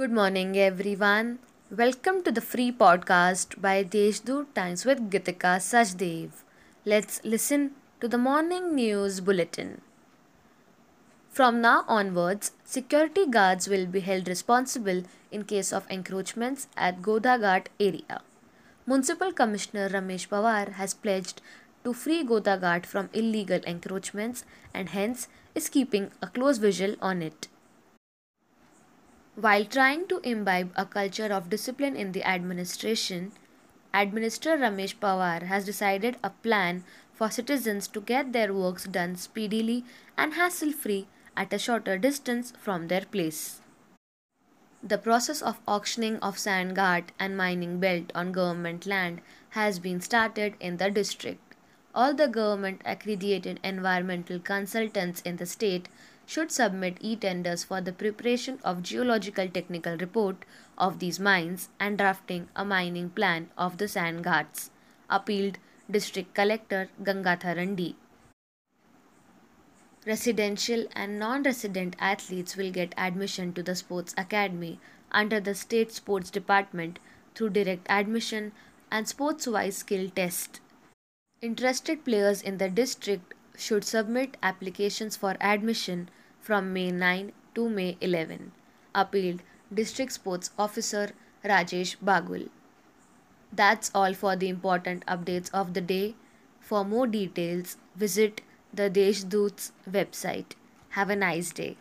Good morning, everyone. Welcome to the free podcast by Deshdoot Times with Gitika Sajdev. Let's listen to the morning news bulletin. From now onwards, security guards will be held responsible in case of encroachments at Godaghat area. Municipal Commissioner Ramesh Pawar has pledged to free Godaghat from illegal encroachments and hence is keeping a close vigil on it. While trying to imbibe a culture of discipline in the administration, Administrator Ramesh Pawar has decided a plan for citizens to get their works done speedily and hassle free at a shorter distance from their place. The process of auctioning of sand and mining belt on government land has been started in the district. All the government accredited environmental consultants in the state should submit e-tenders for the preparation of geological technical report of these mines and drafting a mining plan of the sand ghats, appealed District Collector Gangatharan D. Residential and non-resident athletes will get admission to the sports academy under the state sports department through direct admission and sports-wise skill test. Interested players in the district should submit applications for admission from May 9 to May 11. Appealed District Sports Officer Rajesh Bagul. That's all for the important updates of the day. For more details, visit the Deshdoot's website. Have a nice day.